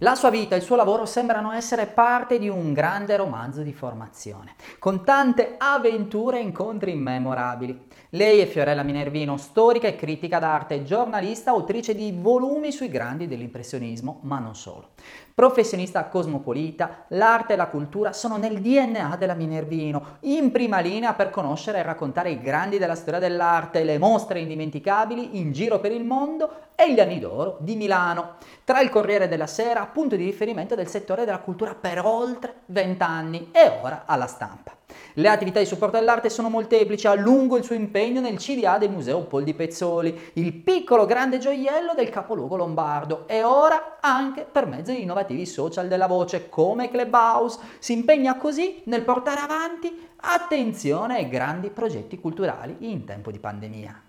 La sua vita e il suo lavoro sembrano essere parte di un grande romanzo di formazione, con tante avventure e incontri immemorabili. Lei è Fiorella Minervino, storica e critica d'arte, giornalista, autrice di volumi sui grandi dell'impressionismo, ma non solo. Professionista cosmopolita, l'arte e la cultura sono nel DNA della Minervino, in prima linea per conoscere e raccontare i grandi della storia dell'arte, le mostre indimenticabili in giro per il mondo e gli anni d'oro di Milano. Tra il Corriere della Sera, punto di riferimento del settore della cultura per oltre vent'anni e ora alla stampa. Le attività di supporto all'arte sono molteplici, a lungo il suo impegno nel CDA del Museo Pol di Pezzoli, il piccolo grande gioiello del capoluogo lombardo e ora anche per mezzo di innovativi social della voce come Clubhouse. Si impegna così nel portare avanti attenzione ai grandi progetti culturali in tempo di pandemia.